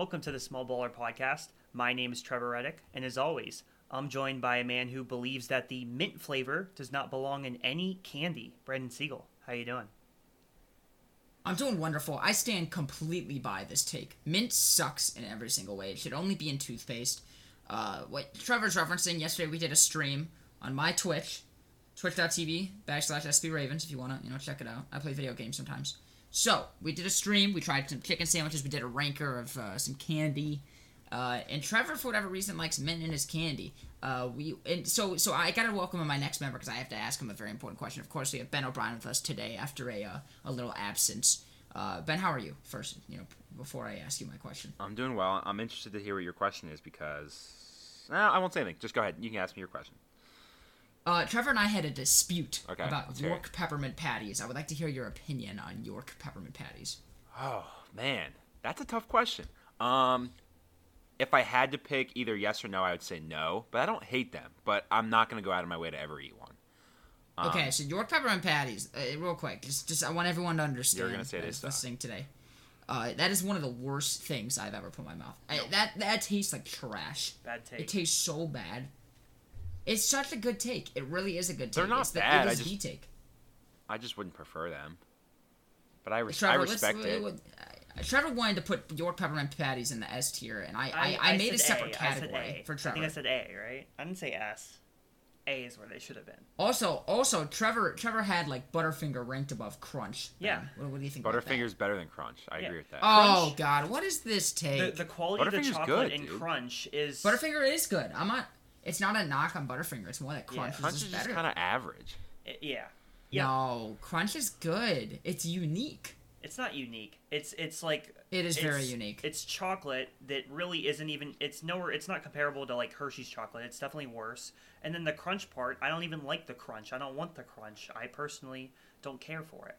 Welcome to the Small Baller Podcast. My name is Trevor Reddick, and as always, I'm joined by a man who believes that the mint flavor does not belong in any candy. Brendan Siegel, how you doing? I'm doing wonderful. I stand completely by this take. Mint sucks in every single way. It should only be in toothpaste. Uh, what Trevor's referencing, yesterday we did a stream on my Twitch, twitch.tv backslash SB Ravens, if you want to, you know, check it out. I play video games sometimes. So, we did a stream, we tried some chicken sandwiches, we did a ranker of uh, some candy. Uh, and Trevor, for whatever reason, likes mint in his candy. Uh, we and so so I gotta welcome my next member because I have to ask him a very important question. Of course, we have Ben O'Brien with us today after a uh, a little absence. Uh, ben, how are you? First, you know, before I ask you my question. I'm doing well. I'm interested to hear what your question is because I won't say anything. Just go ahead. You can ask me your question. Uh, Trevor and I had a dispute Okay, about York it. peppermint patties. I would like to hear your opinion on York peppermint patties. Oh man, that's a tough question. Um, if I had to pick either yes or no, I would say no. But I don't hate them. But I'm not gonna go out of my way to ever eat one. Um, Okay, so York peppermint patties. Uh, real quick, just just I want everyone to understand. You're gonna say this is stuff. listening today. Uh, that is one of the worst things I've ever put in my mouth. I, that that tastes like trash. Bad take. It tastes so bad. It's such a good take. It really is a good take. They're not it's the, bad, It I just- the take. I just wouldn't prefer them. But I, res- Trevor, I respect it. uh, Trevor wanted to put York peppermint patties in the S tier, and I I, I, made a separate A. I said category A. for I Trevor. think I said A, right? I didn't say S. A is where they should have been. Also, also, Trevor Trevor had like Butterfinger ranked above Crunch. Yeah. What, what do you think? about that? Butterfinger's better than Crunch. I Yeah. agree with that. Oh Crunch- God, what is this take? the quality of the chocolate good, in dude. Crunch is Butterfinger is good. I'm not. It's not a knock on Butterfinger. It's more that Crunch, Yeah. Crunch, Crunch is is just just better. kind of average. i- yeah. Yeah. No, Crunch is good. It's unique. It's not unique. It's it's like It is very unique. It's chocolate that really isn't even. It's nowhere. It's not comparable to like Hershey's chocolate. It's definitely worse. And then the crunch part, I don't even like the crunch. I don't want the crunch. I personally don't care for it.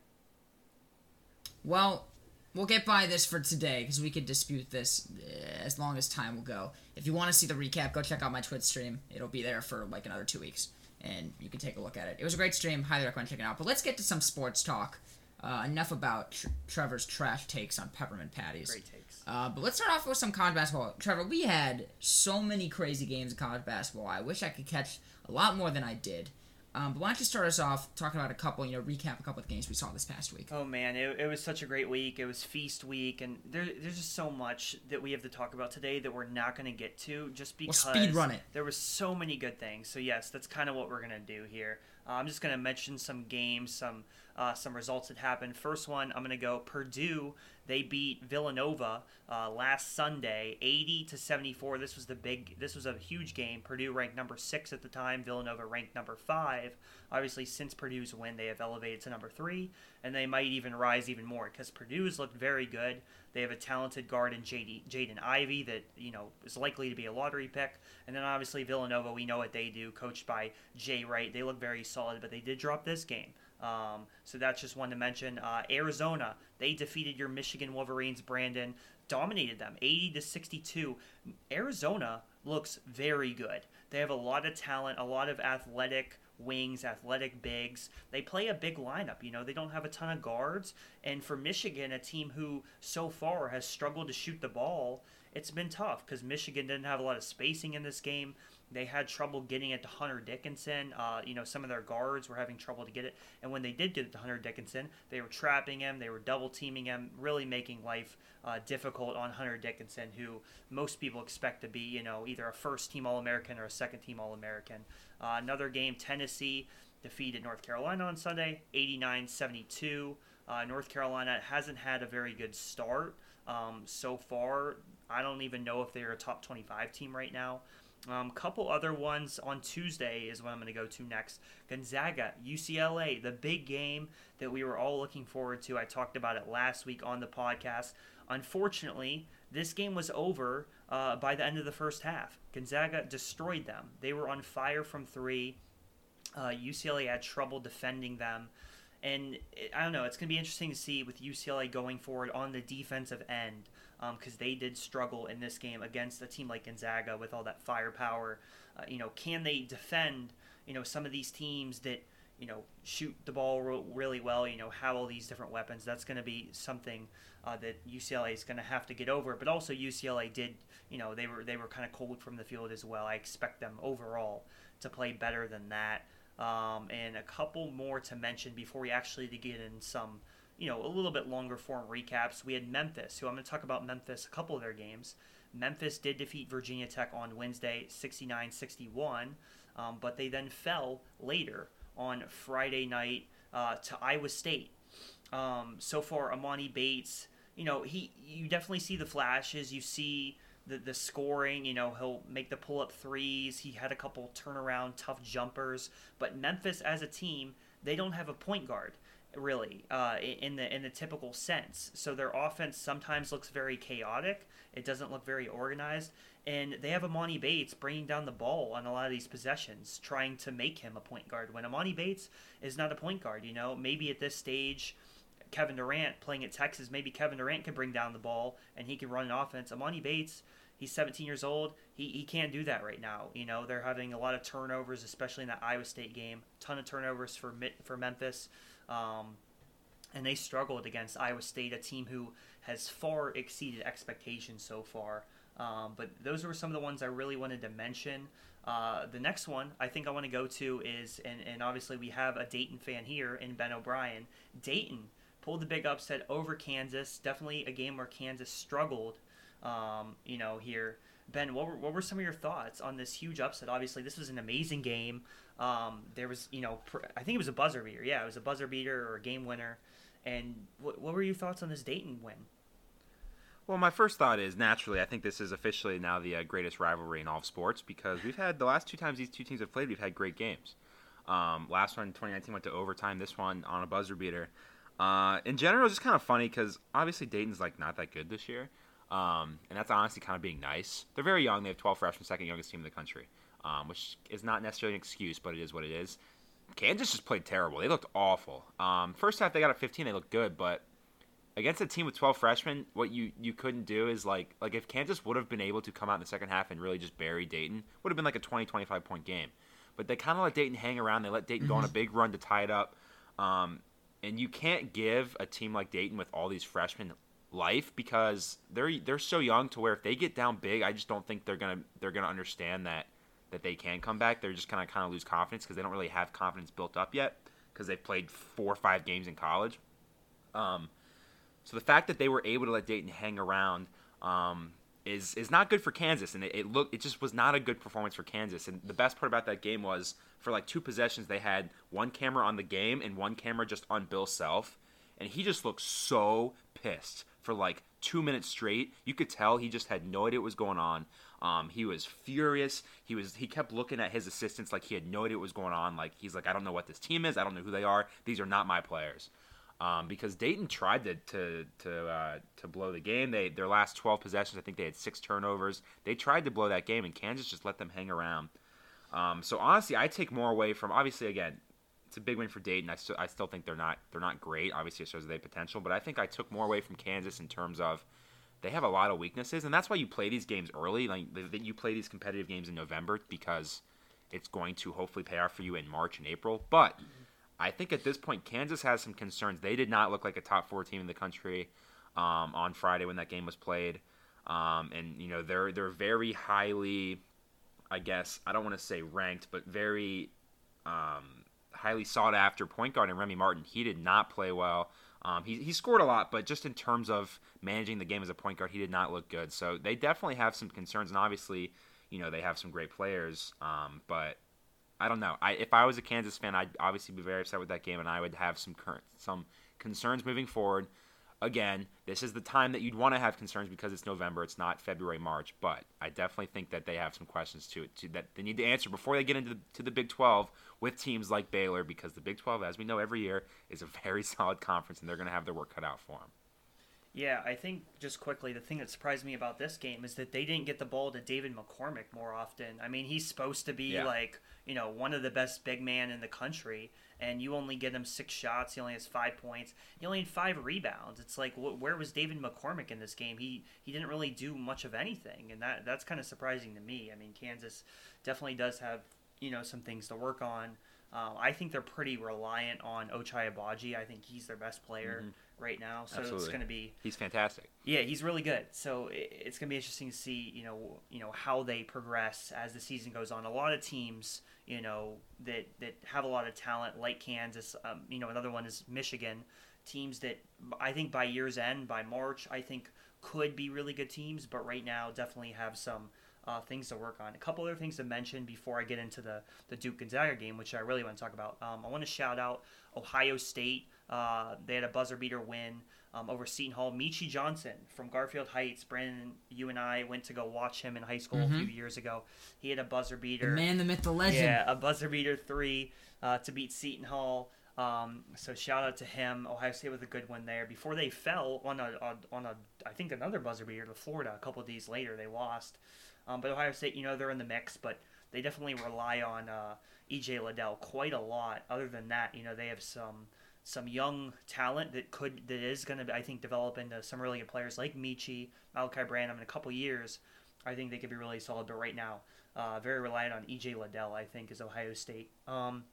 Well, we'll get by this for today because we could dispute this uh, as long as time will go. If you want to see the recap, go check out my Twitch stream. It'll be there for like another two weeks, and you can take a look at it. It was a great stream. Highly recommend checking it out. But let's get to some sports talk. Uh, enough about tr- Trevor's trash takes on peppermint patties. Great takes. Uh, but let's start off with some college basketball. Trevor, we had so many crazy games in college basketball. I wish I could catch a lot more than I did. Um, but why don't you start us off talking about a couple, you know, recap a couple of games we saw this past week. Oh man, it, it was such a great week. It was feast week, and there, there's just so much that we have to talk about today that we're not going to get to just We'll because speed run it. there was so many good things. So yes, that's kind of what we're going to do here. Uh, I'm just going to mention some games, some uh, some results that happened. First one, I'm going to go Purdue. They beat Villanova uh, last Sunday, 80 to 74. This was the big. This was a huge game. Purdue ranked number six at the time. Villanova ranked number five. Obviously, since Purdue's win, they have elevated to number three, and they might even rise even more because Purdue's looked very good. They have a talented guard in JD, Jaden Ivey that you know is likely to be a lottery pick, and then obviously Villanova. We know what they do, coached by Jay Wright. They look very solid, but they did drop this game. Um, so that's just one to mention. Uh, Arizona, they defeated your Michigan Wolverines. Brendan dominated them, 80 to 62. Arizona looks very good. They have a lot of talent, a lot of athletic wings, athletic bigs. They play a big lineup. You know, they don't have a ton of guards. And for Michigan, a team who so far has struggled to shoot the ball, it's been tough because Michigan didn't have a lot of spacing in this game. They had trouble getting it to Hunter Dickinson. Uh, you know, some of their guards were having trouble to get it. And when they did get it to Hunter Dickinson, they were trapping him, they were double teaming him, really making life uh, difficult on Hunter Dickinson, who most people expect to be, you know, either a first team All American or a second team All American. Uh, another game, Tennessee defeated North Carolina on Sunday, 89 72. Uh, North Carolina hasn't had a very good start um, so far. I don't even know if they're a top 25 team right now. Um, couple other ones on Tuesday is what I'm going to go to next. Gonzaga, UCLA, the big game that we were all looking forward to. I talked about it last week on the podcast. Unfortunately, this game was over uh, by the end of the first half. Gonzaga destroyed them. They were on fire from three. Uh, UCLA had trouble defending them. And it, I don't know, it's going to be interesting to see with UCLA going forward on the defensive end because they did struggle in this game against a team like Gonzaga with all that firepower. Uh, you know, can they defend, you know, some of these teams that, you know, shoot the ball re- really well, you know, have all these different weapons. That's going to be something uh, that UCLA is going to have to get over. But also UCLA did, you know, they were they were kind of cold from the field as well. I expect them overall to play better than that. Um, and a couple more to mention before we actually get in some, you know, a little bit longer form recaps. We had Memphis, who I'm going to talk about Memphis, a couple of their games. Memphis did defeat Virginia Tech on Wednesday, 69 61, um, but they then fell later on Friday night uh, to Iowa State. Um, so far, Emoni Bates, you know, he you definitely see the flashes. You see the the scoring. You know, he'll make the pull up threes. He had a couple turnaround tough jumpers. But Memphis as a team, they don't have a point guard really uh, in the in the typical sense. So their offense sometimes looks very chaotic. It doesn't look very organized, and they have Emoni Bates bringing down the ball on a lot of these possessions, trying to make him a point guard. When Emoni Bates is not a point guard, you know, maybe at this stage. Kevin Durant playing at Texas, maybe Kevin Durant can bring down the ball and he can run an offense. Emoni Bates, he's 17 years old. He, he can't do that right now. You know, they're having a lot of turnovers, especially in that Iowa State game. Ton of turnovers for for Memphis. Um, and they struggled against Iowa State, a team who has far exceeded expectations so far. Um, but those were some of the ones I really wanted to mention. Uh, the next one I think I want to go to is, and, and obviously we have a Dayton fan here in Ben O'Brien. Dayton pulled the big upset over Kansas. Definitely a game where Kansas struggled, um, you know, here. Ben, what were, what were some of your thoughts on this huge upset? Obviously, this was an amazing game. Um, there was, you know, pr- I think it was a buzzer beater. Yeah, it was a buzzer beater or a game winner. And what, what were your thoughts on this Dayton win? Well, my first thought is naturally, I think this is officially now the uh, greatest rivalry in all of sports because we've had the last two times these two teams have played, we've had great games. Um, last one, 2019, went to overtime. This one on a buzzer beater. Uh, in general, it's just kind of funny because obviously Dayton's like not that good this year, um, and that's honestly kind of being nice. They're very young. They have 12 freshmen, second youngest team in the country um, which is not necessarily an excuse, but it is what it is. Kansas just played terrible. They looked awful. Um, first half they got a 15, they looked good, but against a team with 12 freshmen, what you you couldn't do is like like if Kansas would have been able to come out in the second half and really just bury Dayton, would have been like a 20 25 point game. But they kind of let Dayton hang around. They let Dayton go on a mm-hmm. big run to tie it up. Um, and you can't give a team like Dayton with all these freshmen life because they're they're so young to where if they get down big, I just don't think they're gonna they're gonna understand that that they can come back. They're just of kind of lose confidence because they don't really have confidence built up yet because they've played four or five games in college. Um, so the fact that they were able to let Dayton hang around um, is is not good for Kansas, and it, it looked it just was not a good performance for Kansas. And the best part about that game was for like two possessions they had one camera on the game and one camera just on Bill Self, and he just looked so pissed for like two minutes straight. You could tell he just had no idea what was going on. Um, he was furious. He was he kept looking at his assistants like he had no idea what was going on. Like he's like, I don't know what this team is. I don't know who they are. These are not my players. Um, because Dayton tried to to to, uh, to blow the game. They their last 12 possessions, I think they had six turnovers. They tried to blow that game, and Kansas just let them hang around. Um, so honestly, I take more away from obviously again, it's a big win for Dayton. I still I still think they're not they're not great. Obviously, it shows they potential, but I think I took more away from Kansas in terms of they have a lot of weaknesses, and that's why you play these games early. Like you play these competitive games in November because it's going to hopefully pay off for you in March and April. But I think at this point, Kansas has some concerns. They did not look like a top four team in the country um, on Friday when that game was played, um, and you know they're they're very highly, I guess I don't want to say ranked, but very um, highly sought after point guard. And Remy Martin, he did not play well. Um, he, he scored a lot, but just in terms of managing the game as a point guard, he did not look good. So they definitely have some concerns, and obviously, you know, they have some great players. Um, but I don't know. I, if I was a Kansas fan, I'd obviously be very upset with that game, and I would have some current some concerns moving forward again, this is the time that you'd want to have concerns because it's November, it's not February, March. But I definitely think that they have some questions to it to, that they need to answer before they get into the, to the Big 12 with teams like Baylor, because the Big 12, as we know every year, is a very solid conference, and they're going to have their work cut out for them. Yeah, I think just quickly, the thing that surprised me about this game is that they didn't get the ball to David McCormack more often. I mean, he's supposed to be yeah. like, you know, one of the best big man in the country, and you only get him six shots. He only has five points. He only had five rebounds. It's like, wh- where was David McCormack in this game? He he didn't really do much of anything, and that that's kind of surprising to me. I mean, Kansas definitely does have you know some things to work on. Uh, I think they're pretty reliant on Ochai Agbaji. I think he's their best player right now. So it's going to be He's fantastic. yeah, he's really good. So it's gonna be interesting to see, you know, you know how they progress as the season goes on. A lot of teams, you know, that that have a lot of talent, like Kansas. Um, you know, another one is Michigan. Teams that I think by year's end, by March, I think could be really good teams, but right now definitely have some uh, things to work on. A couple other things to mention before I get into the the Duke Gonzaga game, which I really want to talk about. Um, I want to shout out Ohio State. Uh, they had a buzzer beater win um, over Seton Hall. Meechie Johnson from Garfield Heights. Brendan, you and I went to go watch him in high school a few years ago. He had a buzzer The beater. man, the myth, the legend. Yeah, a buzzer beater three uh, to beat Seton Hall. Um, so shout out to him. Ohio State with a good one there. Before they fell on a, on- on a I think another buzzer beater to Florida a couple of days later, they lost. Um, but Ohio State, you know, they're in the mix, but they definitely rely on uh, EJ Liddell quite a lot. Other than that, you know, they have some some young talent that could that is going to I think develop into some really good players like Meechie, Malachi Branham in a couple years. I think they could be really solid. But right now, uh, very reliant on EJ Liddell. I think is Ohio State. Um,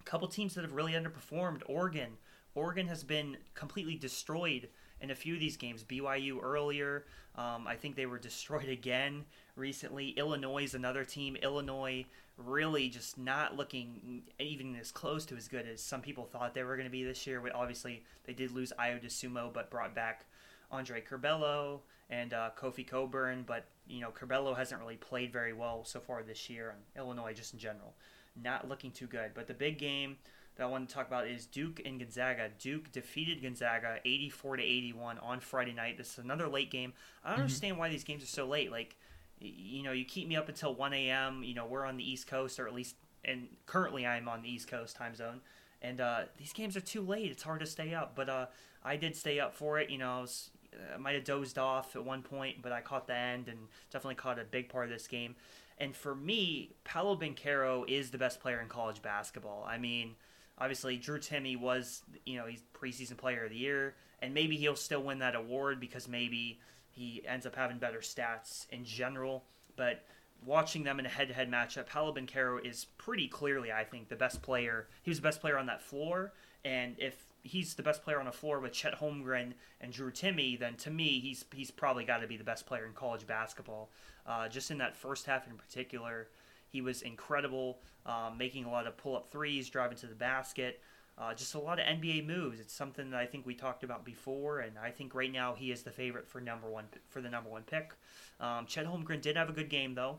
a couple teams that have really underperformed. Oregon. Oregon has been completely destroyed in a few of these games. BYU earlier. Um, I think they were destroyed again recently. Illinois is another team. Illinois really just not looking even as close to as good as some people thought they were going to be this year. Obviously, they did lose Ayo Dosunmu, but brought back Andre Curbelo and uh, Kofi Cockburn. But you know, Curbelo hasn't really played very well so far this year, and Illinois just in general not looking too good. But the big game that I want to talk about is Duke and Gonzaga. Duke defeated Gonzaga 84 to 81 on Friday night. This is another late game. I don't understand why these games are so late. Like, you know, you keep me up until 1 a.m. You know, we're on the East Coast, or at least, and currently I'm on the East Coast time zone. And uh, these games are too late. It's hard to stay up. But uh, I did stay up for it. You know, I, was, I might have dozed off at one point, but I caught the end and definitely caught a big part of this game. And for me, Paolo Banchero is the best player in college basketball. I mean, obviously Drew Timme was, you know, he's preseason player of the year, and maybe he'll still win that award because maybe he ends up having better stats in general. But watching them in a head-to-head matchup, Paolo Banchero is pretty clearly, I think, the best player. He was the best player on that floor, and if he's the best player on the floor with Chet Holmgren and Drew Timme, then to me, he's he's probably got to be the best player in college basketball. Uh, just in that first half in particular, he was incredible, um, making a lot of pull-up threes, driving to the basket. Uh, just a lot of NBA moves. It's something that I think we talked about before, and I think right now he is the favorite for number one for the number one pick. Um, Chet Holmgren did have a good game though.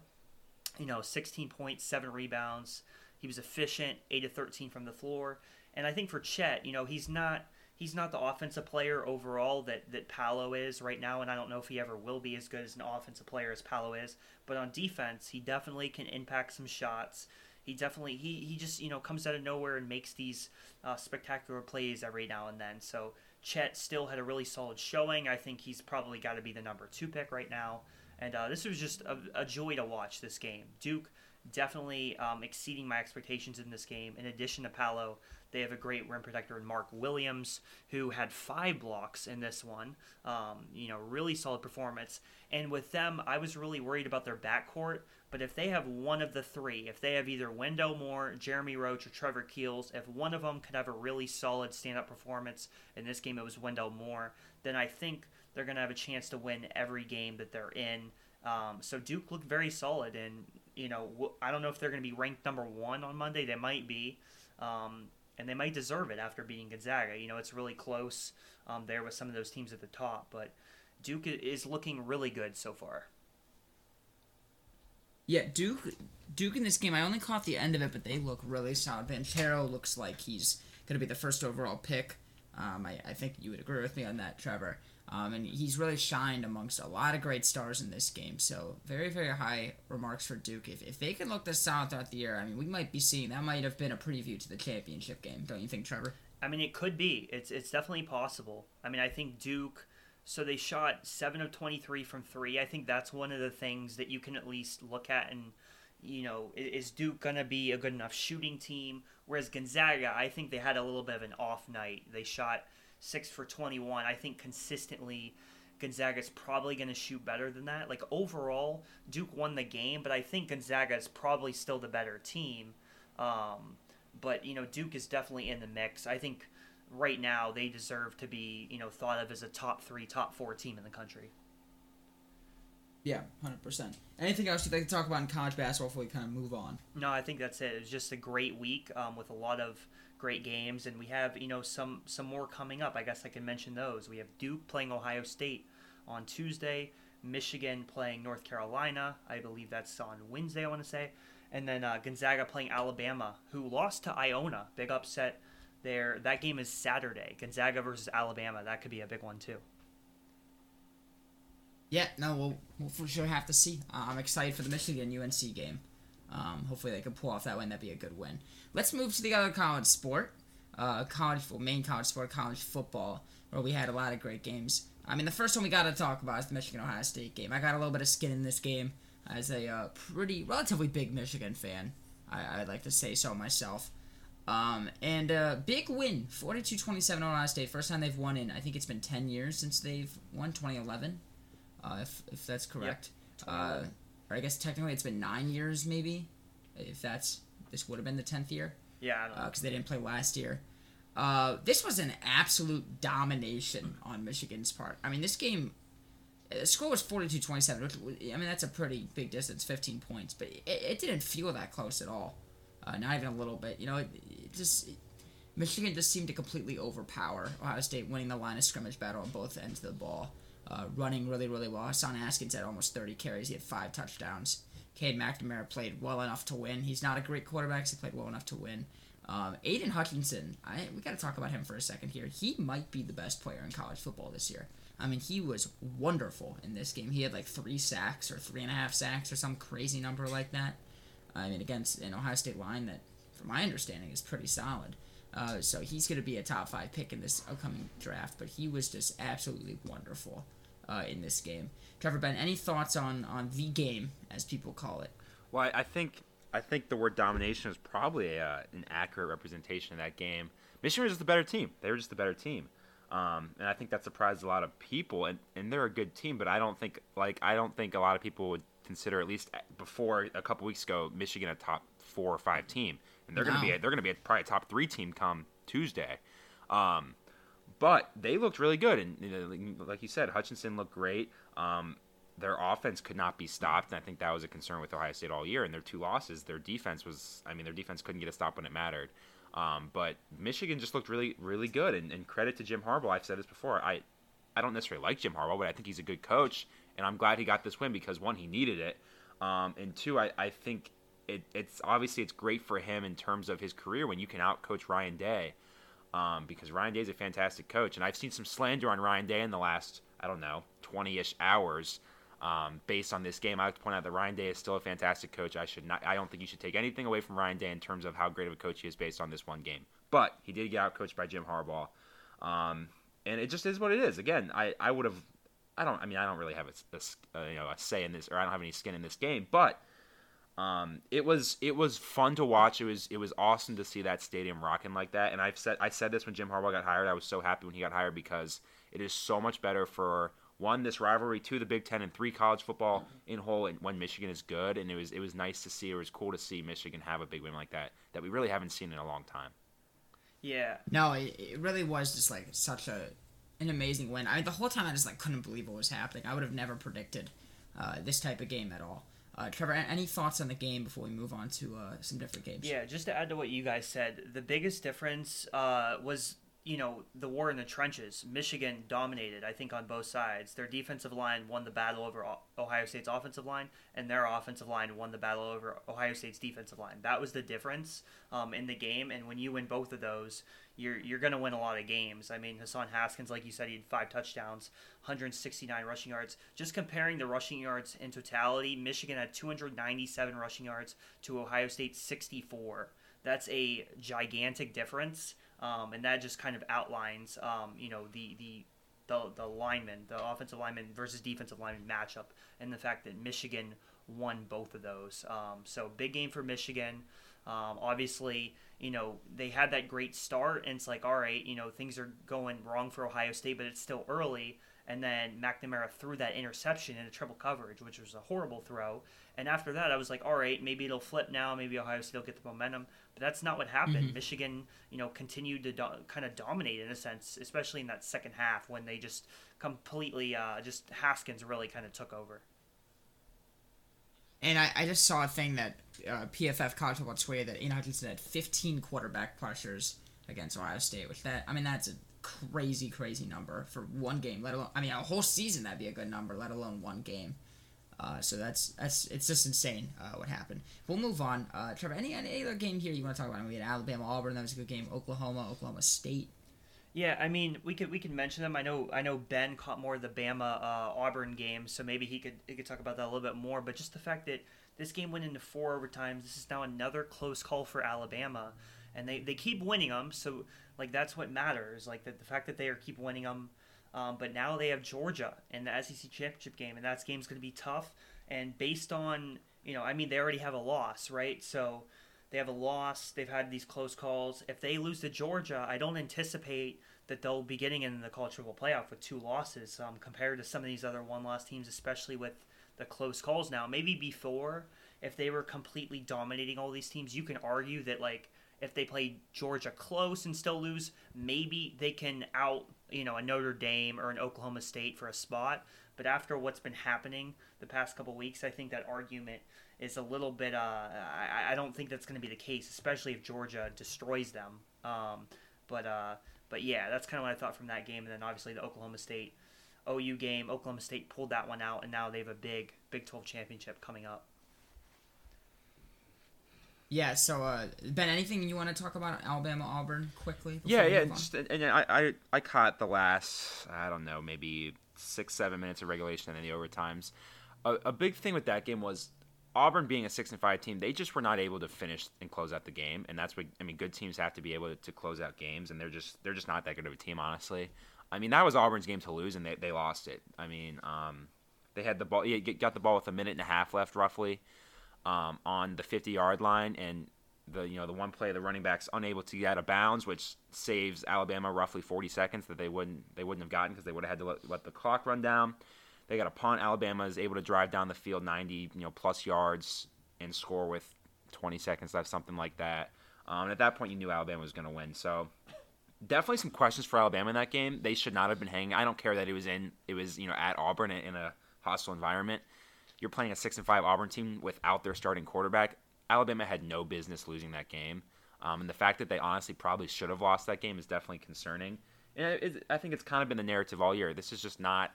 You know, 16 points, seven rebounds. He was efficient, eight to 13 from the floor. And I think for Chet, you know, he's not he's not the offensive player overall that that Paolo is right now, and I don't know if he ever will be as good as an offensive player as Paolo is. But on defense, he definitely can impact some shots. He definitely he he just you know comes out of nowhere and makes these uh, spectacular plays every now and then. So Chet still had a really solid showing. I think he's probably got to be the number two pick right now. And uh, this was just a, a joy to watch this game. Duke definitely um, exceeding my expectations in this game. In addition to Paolo, they have a great rim protector in Mark Williams, who had five blocks in this one. Um, you know, really solid performance. And with them, I was really worried about their backcourt. But if they have one of the three, if they have either Wendell Moore, Jeremy Roach, or Trevor Keels, if one of them could have a really solid stand-up performance, in this game it was Wendell Moore, then I think they're going to have a chance to win every game that they're in. Um, so Duke looked very solid, and you know I don't know if they're going to be ranked number one on Monday. They might be, um, and they might deserve it after beating Gonzaga. You know it's really close um, there with some of those teams at the top, but Duke is looking really good so far. Yeah, Duke Duke in this game, I only caught the end of it, but they look really solid. Banchero looks like he's going to be the first overall pick. Um, I, I think you would agree with me on that, Trevor. Um, and he's really shined amongst a lot of great stars in this game. So very, very high remarks for Duke. If, if they can look this solid throughout the year, I mean, we might be seeing that might have been a preview to the championship game, don't you think, Trevor? I mean, it could be. It's it's definitely possible. I mean, I think Duke. So they shot seven of twenty three from three. I think that's one of the things that you can at least look at and, you know, is Duke gonna be a good enough shooting team? Whereas Gonzaga, I think they had a little bit of an off night. They shot six for twenty one. I think consistently. Gonzaga's probably going to shoot better than that. Like overall, Duke won the game, but I think Gonzaga is probably still the better team. Um, but you know Duke is definitely in the mix. I think right now they deserve to be you know thought of as a top three, top four team in the country. Yeah, hundred percent. Anything else you'd like to talk about in college basketball before we kind of move on? No, I think that's it. It was just a great week um, with a lot of great games, and we have you know some some more coming up. I guess I can mention those. We have Duke playing Ohio State on Tuesday, Michigan playing North Carolina. I believe that's on Wednesday. I want to say, and then uh, Gonzaga playing Alabama, who lost to Iona. Big upset there. That game is Saturday. Gonzaga versus Alabama. That could be a big one too. Yeah, no, we'll, we'll for sure have to see. Uh, I'm excited for the Michigan UNC game. Um, hopefully they can pull off that win. That'd be a good win. Let's move to the other college sport, uh, college well, main college sport, college football, where we had a lot of great games. I mean, the first one we got to talk about is the Michigan Ohio State game. I got a little bit of skin in this game as a uh, pretty relatively big Michigan fan. I, would like to say so myself. Um, and uh, big win, 42-27 Ohio State. First time they've won in I think it's been 10 years since they've won 2011 uh, if, if that's correct. Yep. Uh, or I guess technically it's been nine years, maybe. If that's this would have been the tenth year. Yeah, because uh, they didn't play last year. Uh, this was an absolute domination on Michigan's part. I mean, this game, the score was 42-27, I mean, that's a pretty big distance, 15 points, but it, it didn't feel that close at all. Uh, not even a little bit. You know, it, it just, it, Michigan just seemed to completely overpower Ohio State, winning the line of scrimmage battle on both ends of the ball uh, running really, really well. Hassan Haskins had almost 30 carries. He had five touchdowns. Cade McNamara played well enough to win. He's not a great quarterback. So he played well enough to win. Um, Aidan Hutchinson, I, we got to talk about him for a second here. He might be the best player in college football this year. I mean, he was wonderful in this game. He had like three sacks or three and a half sacks or some crazy number like that. I mean, against an Ohio State line that, from my understanding, is pretty solid. Uh, so he's going to be a top five pick in this upcoming draft. But he was just absolutely wonderful uh, in this game. Trevor Ben, any thoughts on on the game as people call it? Well, I, think I think the word domination is probably a, uh, an accurate representation of that game. Michigan was just the better team. They were just the better team. Um, and I think that surprised a lot of people. And, and they're a good team, but I don't think like I don't think a lot of people would consider at least before a couple weeks ago Michigan a top four or five team, and they're no. going to be a, they're going to be a, probably a top three team come Tuesday. Um, but they looked really good, and you know, like you said, Hutchinson looked great. Um, their offense could not be stopped, and I think that was a concern with Ohio State all year. And their two losses, their defense was, I mean, their defense couldn't get a stop when it mattered. Um, but Michigan just looked really, really good, and, and credit to Jim Harbaugh. I've said this before. I, I don't necessarily like Jim Harbaugh, but I think he's a good coach, and I'm glad he got this win because one, he needed it, um, and two, I, I think it, it's obviously it's great for him in terms of his career when you can outcoach Ryan Day um, because Ryan Day is a fantastic coach, and I've seen some slander on Ryan Day in the last I don't know 20ish hours. Um, based on this game, I would point out that Ryan Day is still a fantastic coach. I should not. I don't think you should take anything away from Ryan Day in terms of how great of a coach he is based on this one game. But he did get out coached by Jim Harbaugh, um, and it just is what it is. Again, I, I would have. I don't. I mean, I don't really have a, a, a you know a say in this, or I don't have any skin in this game. But um, it was it was fun to watch. It was it was awesome to see that stadium rocking like that. And I've said I said this when Jim Harbaugh got hired. I was so happy when he got hired because it is so much better for one this rivalry, two the Big Ten, and three college football in whole. And when Michigan is good, and it was it was nice to see. It was cool to see Michigan have a big win like that that we really haven't seen in a long time. Yeah. No, it, it really was just like such a an amazing win. I mean, the whole time I just like couldn't believe what was happening. I would have never predicted uh, this type of game at all. Uh, Trevor, any thoughts on the game before we move on to uh, some different games? Yeah, just to add to what you guys said, the biggest difference uh, was you know the war in the trenches. Michigan dominated, I think, on both sides. Their defensive line won the battle over Ohio State's offensive line, and their offensive line won the battle over Ohio State's defensive line. That was the difference um, in the game. And when you win both of those, you're you're going to win a lot of games. I mean, Hassan Haskins, like you said, he had five touchdowns, 169 rushing yards. Just comparing the rushing yards in totality, Michigan had 297 rushing yards to Ohio State's 64. That's a gigantic difference, um, and that just kind of outlines, um, you know, the the the the lineman, the offensive lineman versus defensive lineman matchup, and the fact that Michigan won both of those. Um, so big game for Michigan. Um, obviously, you know, they had that great start, and it's like, all right, you know, things are going wrong for Ohio State, but it's still early. And then McNamara threw that interception into triple coverage, which was a horrible throw. And after that, I was like, all right, maybe it'll flip now. Maybe Ohio State will get the momentum. But that's not what happened. Mm-hmm. Michigan, you know, continued to do- kind of dominate in a sense, especially in that second half when they just completely, uh, just Haskins really kind of took over. And I, I just saw a thing that uh, PFF College Football Twitter that Aidan Hutchinson had 15 quarterback pressures against Ohio State, which that I mean that's a crazy crazy number for one game. Let alone I mean a whole season that'd be a good number, let alone one game. Uh, so that's that's it's just insane uh, what happened. We'll move on. Uh, Trevor, any any other game here you want to talk about? I we had Alabama Auburn, that was a good game. Oklahoma, Oklahoma State. Yeah, I mean, we could we could mention them. I know I know Ben caught more of the Bama uh, Auburn game, so maybe he could he could talk about that a little bit more. But just the fact that this game went into four overtimes, this is now another close call for Alabama, and they, they keep winning them. So like that's what matters. Like the, the fact that they are keep winning them. Um, but now they have Georgia in the SEC championship game, and that game's going to be tough. And based on you know, I mean, they already have a loss, right? So they have a loss. They've had these close calls. If they lose to Georgia, I don't anticipate that they'll be getting in the college football playoff with two losses um, compared to some of these other one-loss teams, especially with the close calls now. Maybe before, if they were completely dominating all these teams, you can argue that like if they play Georgia close and still lose, maybe they can out you know a Notre Dame or an Oklahoma State for a spot. But after what's been happening the past couple weeks, I think that argument is a little bit. Uh, I, I don't think that's going to be the case, especially if Georgia destroys them. Um, but uh, but yeah, that's kind of what I thought from that game. And then obviously the Oklahoma State OU game, Oklahoma State pulled that one out, and now they have a big Big 12 championship coming up. Yeah. So uh, Ben, anything you want to talk about Alabama Auburn quickly? Yeah, yeah. move on? Just, and I, I, I caught the last, I don't know, maybe six, seven minutes of regulation and then the overtimes. A, a big thing with that game was Auburn being a six and five team, they just were not able to finish and close out the game, and that's what I mean. Good teams have to be able to, to close out games, and they're just they're just not that good of a team, honestly. I mean, that was Auburn's game to lose, and they, they lost it. I mean, um, they had the ball, yeah, got the ball with a minute and a half left, roughly, um, on the 50 yard line, and the you know the one play the running backs unable to get out of bounds, which saves Alabama roughly 40 seconds that they wouldn't they wouldn't have gotten because they would have had to let, let the clock run down. They got a punt. Alabama is able to drive down the field 90 you know plus yards and score with 20 seconds left, something like that. Um, and at that point, you knew Alabama was going to win. So definitely some questions for Alabama in that game. They should not have been hanging. I don't care that it was in it was you know at Auburn in a hostile environment. You're playing a six and five Auburn team without their starting quarterback. Alabama had no business losing that game, um, and the fact that they honestly probably should have lost that game is definitely concerning. And it, it, I think it's kind of been the narrative all year. This is just not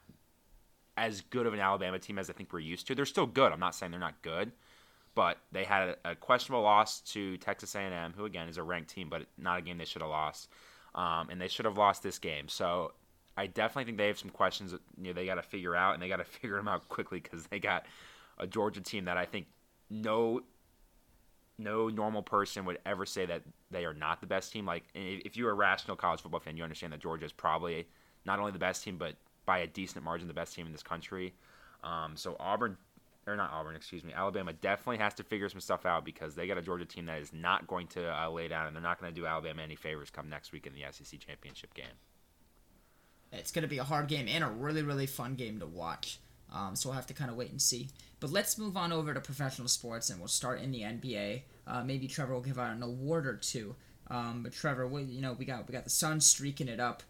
as good of an Alabama team as I think we're used to. They're still good. I'm not saying they're not good, but they had a, a questionable loss to Texas A&M, who again is a ranked team, but not a game they should have lost. Um, and they should have lost this game. So I definitely think they have some questions that you know they got to figure out, and they got to figure them out quickly because they got a Georgia team that I think no no normal person would ever say that they are not the best team. Like if you're a rational college football fan, you understand that Georgia is probably not only the best team, but by a decent margin the best team in this country. Um, so Auburn, or not Auburn, excuse me, Alabama definitely has to figure some stuff out because they got a Georgia team that is not going to uh, lay down, and they're not going to do Alabama any favors come next week in the SEC championship game. It's going to be a hard game and a really, really fun game to watch. Um, so we'll have to kind of wait and see. But let's move on over to professional sports, and we'll start in the NBA. Uh, maybe Trevor will give out an award or two. Um, but Trevor, we, you know, we got we got the Suns streaking it up.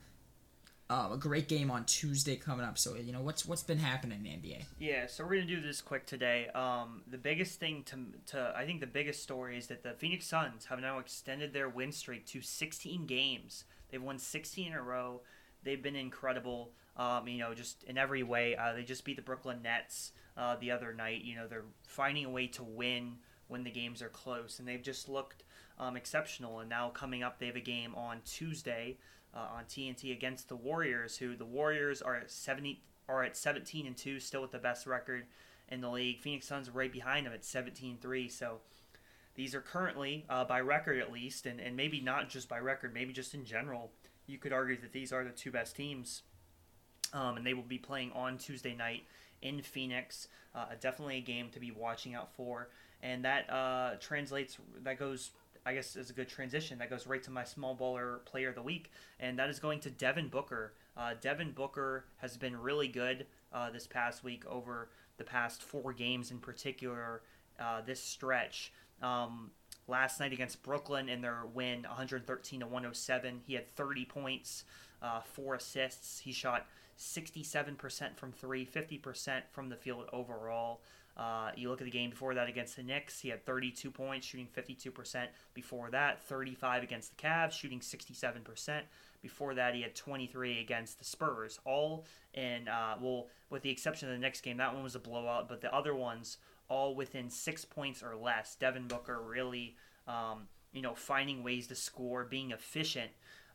Uh, a great game on Tuesday coming up. So you know what's what's been happening in the NBA. Yeah, so we're gonna do this quick today. Um, the biggest thing to to I think the biggest story is that the Phoenix Suns have now extended their win streak to 16 games. They've won 16 in a row. They've been incredible. Um, you know, just in every way. Uh, they just beat the Brooklyn Nets uh, the other night. You know, they're finding a way to win when the games are close, and they've just looked um, exceptional. And now coming up, they have a game on Tuesday uh, on TNT against the Warriors, who the Warriors are at 70 are at 17 and two, still with the best record in the league. Phoenix Suns right behind them at 17-3. So these are currently, uh, by record at least, and, and maybe not just by record, maybe just in general, you could argue that these are the two best teams. Um, and they will be playing on Tuesday night in Phoenix. Uh, definitely a game to be watching out for. And that uh, translates, that goes I guess is a good transition. That goes right to my small baller player of the week, and that is going to Devin Booker. Uh, Devin Booker has been really good uh, this past week over the past four games in particular. Uh, this stretch. Um, last night against Brooklyn in their win 113 to 107, he had 30 points, uh, four assists. He shot 67% from three, 50% from the field overall. Uh, you look at the game before that against the Knicks, he had 32 points, shooting 52%. Before that, 35 against the Cavs, shooting 67%. Before that, he had 23 against the Spurs, all in, uh, well, with the exception of the next game, that one was a blowout, but the other ones, all within six points or less. Devin Booker really, um, you know, finding ways to score, being efficient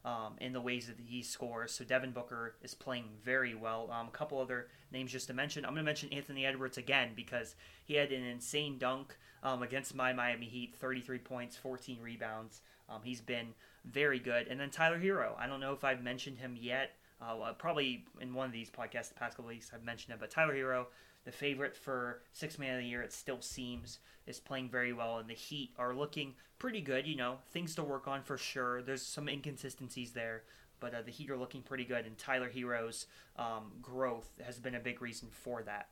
um, in the ways that he scores. So Devin Booker is playing very well. Um, a couple other names just to mention. I'm going to mention Anthony Edwards again because he had an insane dunk um, against my Miami Heat 33 points, 14 rebounds. Um, he's been very good. And then Tyler Herro. I don't know if I've mentioned him yet. Uh, probably in one of these podcasts the past couple weeks I've mentioned him. But Tyler Herro, the favorite for six man of the year, it still seems, is playing very well. And the Heat are looking pretty good. You know, things to work on for sure. There's some inconsistencies there. But uh, the Heat are looking pretty good, and Tyler Herro's um, growth has been a big reason for that.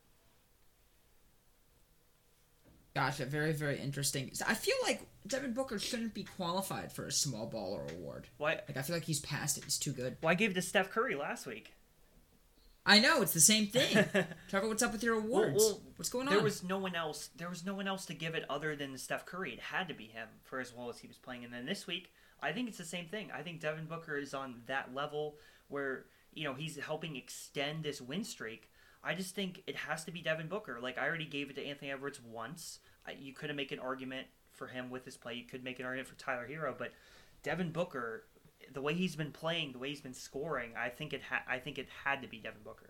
Gotcha. Very, very interesting. I feel like Devin Booker shouldn't be qualified for a small baller award. Why? Like I feel like he's past it. He's too good. Well, I gave it to Steph Curry last week. I know it's the same thing. Trevor, what's up with your awards? Well, well, what's going on? There was no one else. There was no one else to give it other than Steph Curry. It had to be him for as well as he was playing. And then this week, I think it's the same thing. I think Devin Booker is on that level where you know he's helping extend this win streak. I just think it has to be Devin Booker. Like I already gave it to Anthony Edwards once. I, you couldn't make an argument for him with his play. You could make an argument for Tyler Herro, but Devin Booker, the way he's been playing, the way he's been scoring, I think it. Ha- I think it had to be Devin Booker.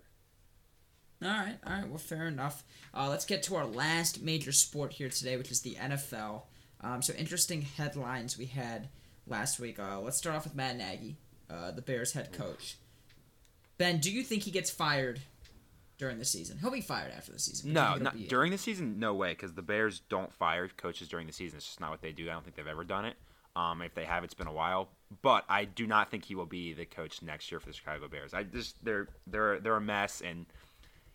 All right, all right. Well, fair enough. Uh, let's get to our last major sport here today, which is the NFL. Um, so interesting headlines we had last week. Uh, let's start off with Matt Nagy, uh, the Bears head coach. Ben, do you think he gets fired during the season? He'll be fired after the season. but do you No, not during the season. No way, because the Bears don't fire coaches during the season. It's just not what they do. I don't think they've ever done it. Um, if they have, it's been a while. But I do not think he will be the coach next year for the Chicago Bears. I just they're they're they're a mess, and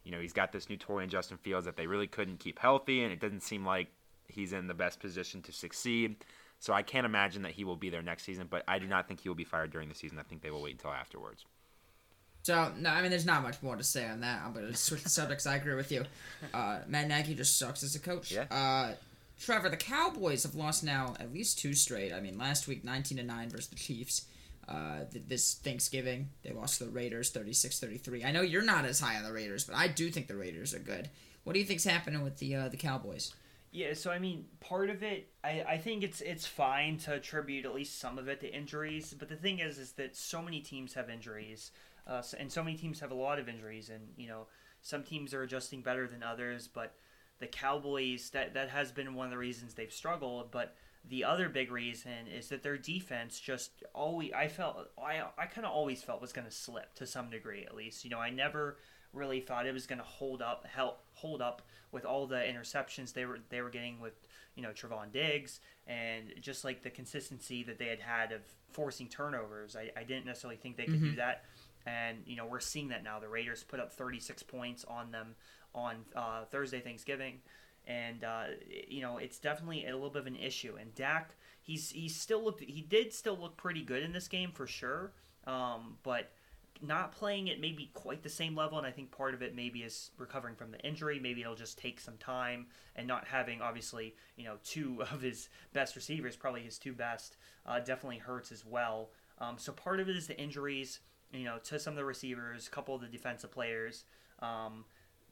you know he's got this new toy in Justin Fields that they really couldn't keep healthy, and it doesn't seem like he's in the best position to succeed. So I can't imagine that he will be there next season. But I do not think he will be fired during the season. I think they will wait until afterwards. So no, I mean, there's not much more to say on that. I'm gonna switch the subjects. I agree with you. Uh, Matt Nagy just sucks as a coach. Yeah. Uh, Trevor, the Cowboys have lost now at least two straight. I mean, last week 19 to nine versus the Chiefs. Uh, th- this Thanksgiving they lost to the Raiders 36-33. I know you're not as high on the Raiders, but I do think the Raiders are good. What do you think's happening with the uh, the Cowboys? Yeah, so I mean, part of it, I, I think it's it's fine to attribute at least some of it to injuries. But the thing is, is that so many teams have injuries, uh, and so many teams have a lot of injuries, and you know, some teams are adjusting better than others. But the Cowboys, that that has been one of the reasons they've struggled. But the other big reason is that their defense just always, I felt, I I kind of always felt was going to slip to some degree at least. You know, I never really thought it was going to hold up, help hold up with all the interceptions they were they were getting with you know Trevon Diggs and just like the consistency that they had had of forcing turnovers. I, I didn't necessarily think they could do that, and you know we're seeing that now. The Raiders put up 36 points on them on uh, Thursday Thanksgiving, and uh, you know it's definitely a little bit of an issue. And Dak, he's he's still looked he did still look pretty good in this game for sure, um, but not playing at maybe quite the same level, and I think part of it maybe is recovering from the injury. Maybe it'll just take some time, and not having obviously you know two of his best receivers, probably his two best, uh, definitely hurts as well. Um, so part of it is the injuries, you know, to some of the receivers, a couple of the defensive players, um,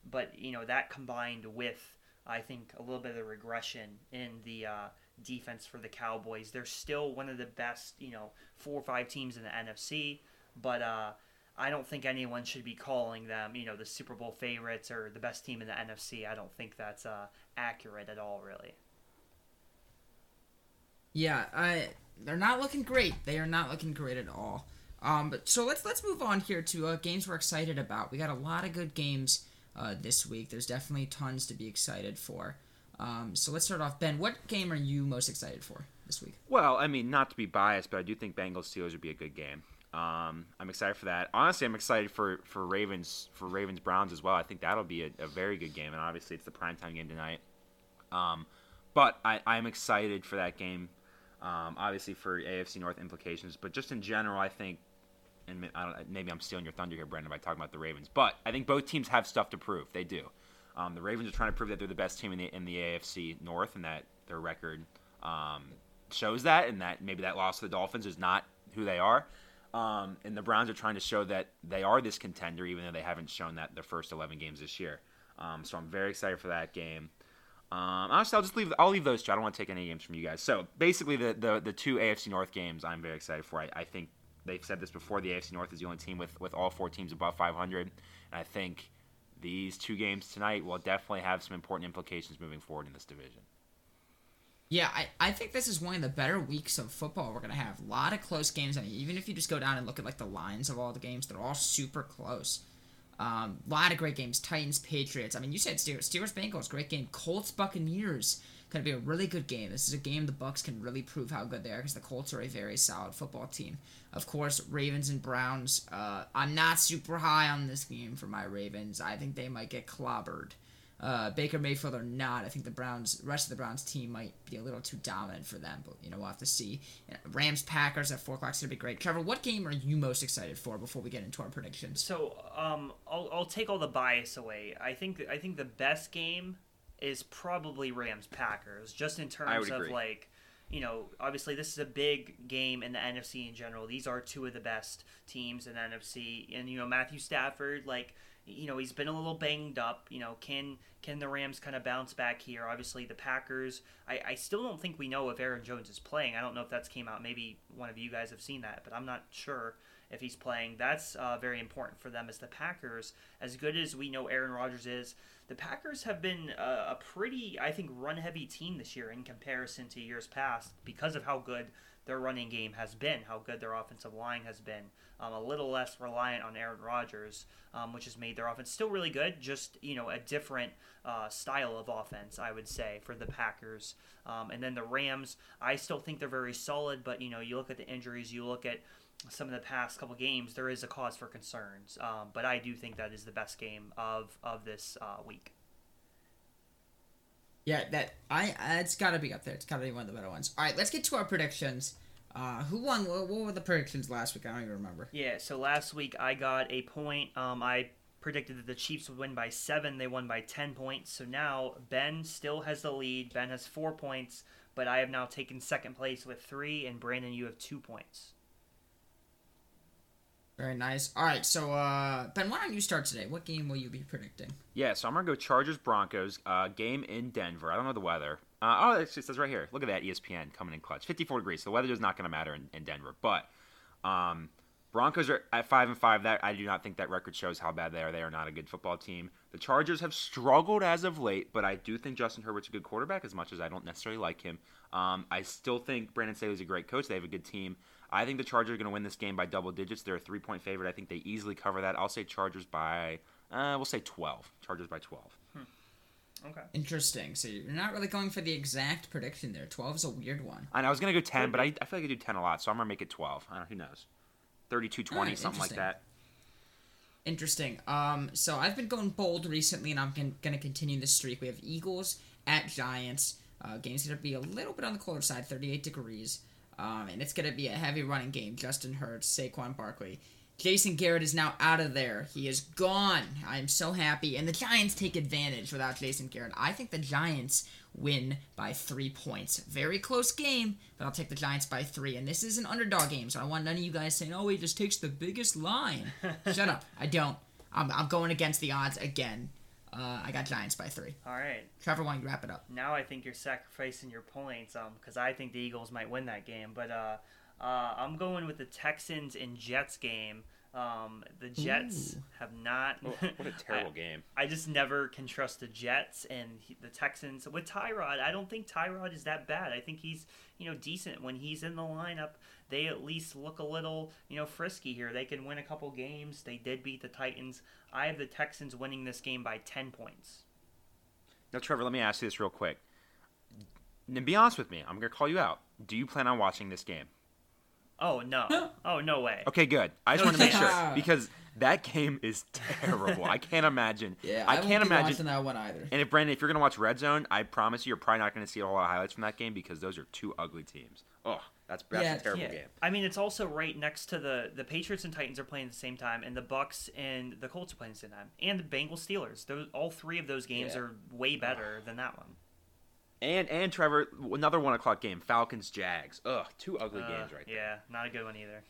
but you know that combined with I think a little bit of regression in the uh, defense for the Cowboys. They're still one of the best, you know, four or five teams in the NFC, but uh, I don't think anyone should be calling them, you know, the Super Bowl favorites or the best team in the NFC. I don't think that's uh, accurate at all, really. Yeah, I they're not looking great. They are not looking great at all. Um, but so let's let's move on here to uh, games we're excited about. We got a lot of good games uh, this week. There's definitely tons to be excited for. Um, so let's start off. Ben, what game are you most excited for this week? Well, I mean, not to be biased, but I do think Bengals Steelers would be a good game. Um, I'm excited for that. Honestly, I'm excited for, for Ravens for Ravens Browns as well. I think that'll be a, a very good game, and obviously it's the primetime game tonight. Um, but I, I'm excited for that game. Um, obviously for AFC North implications, but just in general, I think, and maybe I'm stealing your thunder here, Brendan, by talking about the Ravens. But I think both teams have stuff to prove. They do. Um, the Ravens are trying to prove that they're the best team in the in the AFC North, and that their record um, shows that, and that maybe that loss to the Dolphins is not who they are. Um, and the Browns are trying to show that they are this contender, even though they haven't shown that the first 11 games this year. Um, so I'm very excited for that game. Um, honestly, I'll just leave. I'll leave those two. I don't want to take any games from you guys. So basically, the the, the two AFC North games I'm very excited for. I, I think they've said this before. The AFC North is the only team with with all four teams above 500, and I think these two games tonight will definitely have some important implications moving forward in this division. Yeah, I, I think this is one of the better weeks of football we're gonna have. A lot of close games. I mean, even if you just go down and look at like the lines of all the games, they're all super close. A um, lot of great games. Titans, Patriots. I mean, you said Steelers, Steelers, Bengals, great game. Colts, Buccaneers, gonna be a really good game. This is a game the Bucs can really prove how good they are because the Colts are a very solid football team. Of course, Ravens and Browns. Uh, I'm not super high on this game for my Ravens. I think they might get clobbered uh, Baker Mayfield or not, I think the Browns, rest of the Browns team might be a little too dominant for them. But you know, we'll have to see. Rams Packers at four o'clock is gonna be great. Trevor, what game are you most excited for before we get into our predictions? So, um, I'll, I'll take all the bias away. I think I think the best game is probably Rams Packers, just in terms of like. You know, obviously, this is a big game in the NFC in general. These are two of the best teams in the NFC, and you know Matthew Stafford, like you know he's been a little banged up. You know, can can the Rams kind of bounce back here? Obviously, the Packers. I, I still don't think we know if Aaron Jones is playing. I don't know if that's came out. Maybe one of you guys have seen that, but I'm not sure if he's playing. That's uh, very important for them as the Packers. As good as we know Aaron Rodgers is, the Packers have been a, a pretty, I think, run-heavy team this year in comparison to years past because of how good their running game has been, how good their offensive line has been. Um, a little less reliant on Aaron Rodgers, um, which has made their offense still really good, just you know a different uh, style of offense, I would say, for the Packers. Um, and then the Rams, I still think they're very solid, but you know you look at the injuries, you look at some of the past couple games, there is a cause for concerns. Um, but I do think that is the best game of of this uh, week. Yeah, that I it's got to be up there. It's got to be one of the better ones. All right, let's get to our predictions. Uh, who won? What were the predictions last week? I don't even remember. Yeah, so last week I got a point. Um, I predicted that the Chiefs would win by seven. They won by ten points. So now Ben still has the lead. Ben has four points, but I have now taken second place with three, and Brandon, you have two points. Very nice. All right, so uh, Ben, why don't you start today? What game will you be predicting? Yeah, so I'm gonna go Chargers Broncos. Uh, game in Denver. I don't know the weather. Uh, oh, it says right here. Look at that ESPN coming in clutch. 54 degrees. So the weather is not gonna matter in, in Denver. But um, Broncos are at five and five. That I do not think that record shows how bad they are. They are not a good football team. The Chargers have struggled as of late, but I do think Justin Herbert's a good quarterback. As much as I don't necessarily like him, um, I still think Brandon Staley's a great coach. They have a good team. I think the Chargers are going to win this game by double digits. They're a three point favorite. I think they easily cover that. I'll say Chargers by, uh, we'll say 12. Chargers by 12. Hmm. Okay. Interesting. So you're not really going for the exact prediction there. 12 is a weird one. I know. I was going to go 10, but I, I feel like I do 10 a lot, so I'm going to make it 12. I don't know. Who knows? 32 20, something like that. Interesting. Um, so I've been going bold recently, and I'm going to continue this streak. We have Eagles at Giants. Uh, game's going to be a little bit on the colder side, 38 degrees. Um, and it's going to be a heavy running game. Justin Hurts, Saquon Barkley. Jason Garrett is now out of there. He is gone. I'm so happy. And the Giants take advantage without Jason Garrett. I think the Giants win by three points. Very close game, but I'll take the Giants by three. And this is an underdog game, so I want none of you guys saying, oh, he just takes the biggest line. Shut up. I don't. I'm, I'm going against the odds again. Uh, I got Giants by three. All right. Trevor, why don't you wrap it up? Now I think you're sacrificing your points, um, because I think the Eagles might win that game. But uh, uh, I'm going with the Texans and Jets game. Um, the Jets Ooh. have not. Oh, what a terrible I, game! I just never can trust the Jets and he, the Texans with Tyrod. I don't think Tyrod is that bad. I think he's you know decent when he's in the lineup. They at least look a little you know frisky here. They can win a couple games. They did beat the Titans. I have the Texans winning this game by ten points. Now, Trevor, let me ask you this real quick. And be honest with me. I'm gonna call you out. Do you plan on watching this game? Oh no! Oh no way! Okay, good. I just No want to make sure because that game is terrible. I can't imagine. Yeah, I, I, won't can't be imagine. watching that one either. And if Brandon, if you're gonna watch Red Zone, I promise you, you're probably not gonna see a whole lot of highlights from that game because those are two ugly teams. Oh, that's that's Yeah, a terrible Yeah. game. I mean, it's also right next to the the Patriots and Titans are playing at the same time, and the Bucs and the Colts are playing at the same time, and the Bengals Steelers. Those all three of those games Yeah. are way better than that one. And and Trevor, another one o'clock game, Falcons Jags. Ugh, two ugly Uh, games right there. Yeah, not a good one either.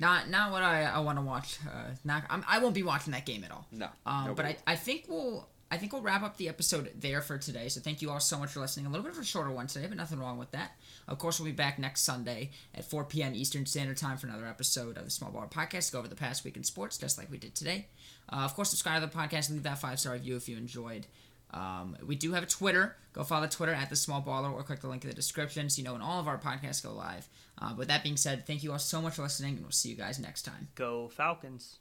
Not not what I, I want to watch. Uh, not I'm, I won't be watching that game at all. No, Um, but I, I think we'll I think we'll wrap up the episode there for today. So thank you all so much for listening. A little bit of a shorter one today, but nothing wrong with that. Of course, we'll be back next Sunday at 4 p.m. Eastern Standard Time for another episode of the Small Baller Podcast. Go over the past week in sports, just like we did today. Uh, of course, subscribe to the podcast. Leave that five star review if you enjoyed. Um, we do have a Twitter. Go follow the Twitter at the Small Baller or click the link in the description so you know when all of our podcasts go live. Uh, with that being said, thank you all so much for listening, and we'll see you guys next time. Go Falcons.